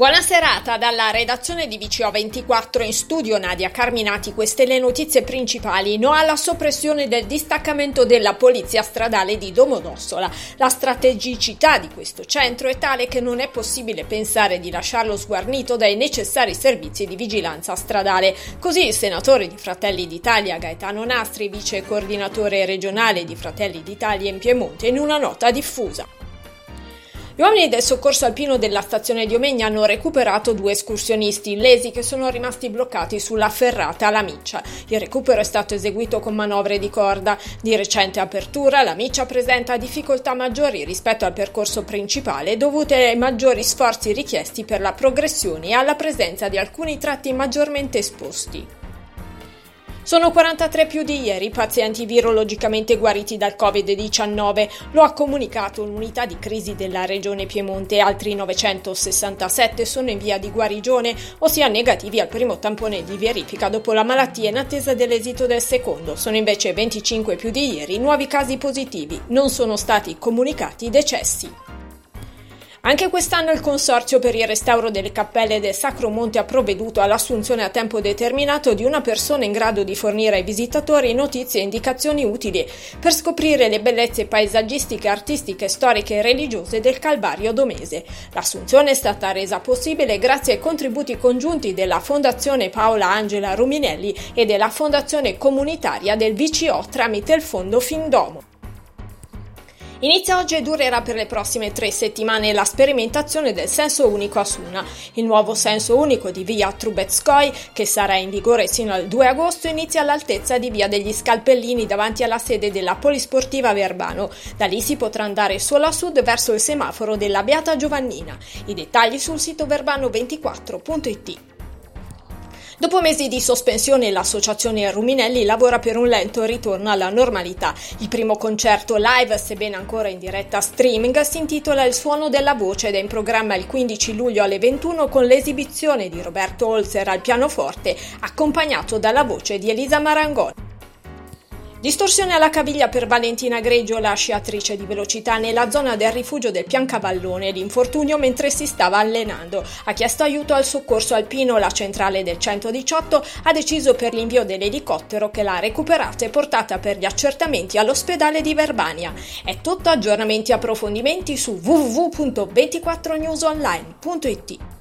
Buona serata dalla redazione di VCO24 in studio Nadia Carminati. Queste le notizie principali. No alla soppressione del distaccamento della polizia stradale di Domodossola. La strategicità di questo centro è tale che non è possibile pensare di lasciarlo sguarnito dai necessari servizi di vigilanza stradale. Così il senatore di Fratelli d'Italia Gaetano Nastri, vice coordinatore regionale di Fratelli d'Italia in Piemonte, in una nota diffusa. Gli uomini del soccorso alpino della stazione di Omegna hanno recuperato due escursionisti illesi che sono rimasti bloccati sulla ferrata La Miccia. Il recupero è stato eseguito con manovre di corda. Di recente apertura, La Miccia presenta difficoltà maggiori rispetto al percorso principale dovute ai maggiori sforzi richiesti per la progressione e alla presenza di alcuni tratti maggiormente esposti. Sono 43 più di ieri i pazienti virologicamente guariti dal Covid-19, lo ha comunicato l'unità di crisi della regione Piemonte. Altri 967 sono in via di guarigione, ossia negativi al primo tampone di verifica dopo la malattia in attesa dell'esito del secondo. Sono invece 25 più di ieri nuovi casi positivi. Non sono stati comunicati decessi. Anche quest'anno il Consorzio per il restauro delle cappelle del Sacro Monte ha provveduto all'assunzione a tempo determinato di una persona in grado di fornire ai visitatori notizie e indicazioni utili per scoprire le bellezze paesaggistiche, artistiche, storiche e religiose del Calvario domese. L'assunzione è stata resa possibile grazie ai contributi congiunti della Fondazione Paola Angela Ruminelli e della Fondazione Comunitaria del VCO tramite il Fondo Findomo. Inizia oggi e durerà per le prossime tre settimane la sperimentazione del senso unico a Suna. Il nuovo senso unico di via Trubetskoy, che sarà in vigore sino al 2 agosto, inizia all'altezza di via degli Scalpellini davanti alla sede della Polisportiva Verbano. Da lì si potrà andare solo a sud verso il semaforo della Beata Giovannina. I dettagli sul sito verbano24.it. Dopo mesi di sospensione l'associazione Ruminelli lavora per un lento ritorno alla normalità. Il primo concerto live, sebbene ancora in diretta streaming, si intitola Il suono della voce ed è in programma il 15 luglio alle 21 con l'esibizione di Roberto Holzer al pianoforte, accompagnato dalla voce di Elisa Marangoni. Distorsione alla caviglia per Valentina Greggio, la sciatrice di velocità nella zona del rifugio del Piancavallone. L'infortunio mentre si stava allenando. Ha chiesto aiuto al soccorso alpino. La centrale del 118 ha deciso per l'invio dell'elicottero che l'ha recuperata e portata per gli accertamenti all'ospedale di Verbania. È tutto aggiornamenti e approfondimenti su www.24newsonline.it.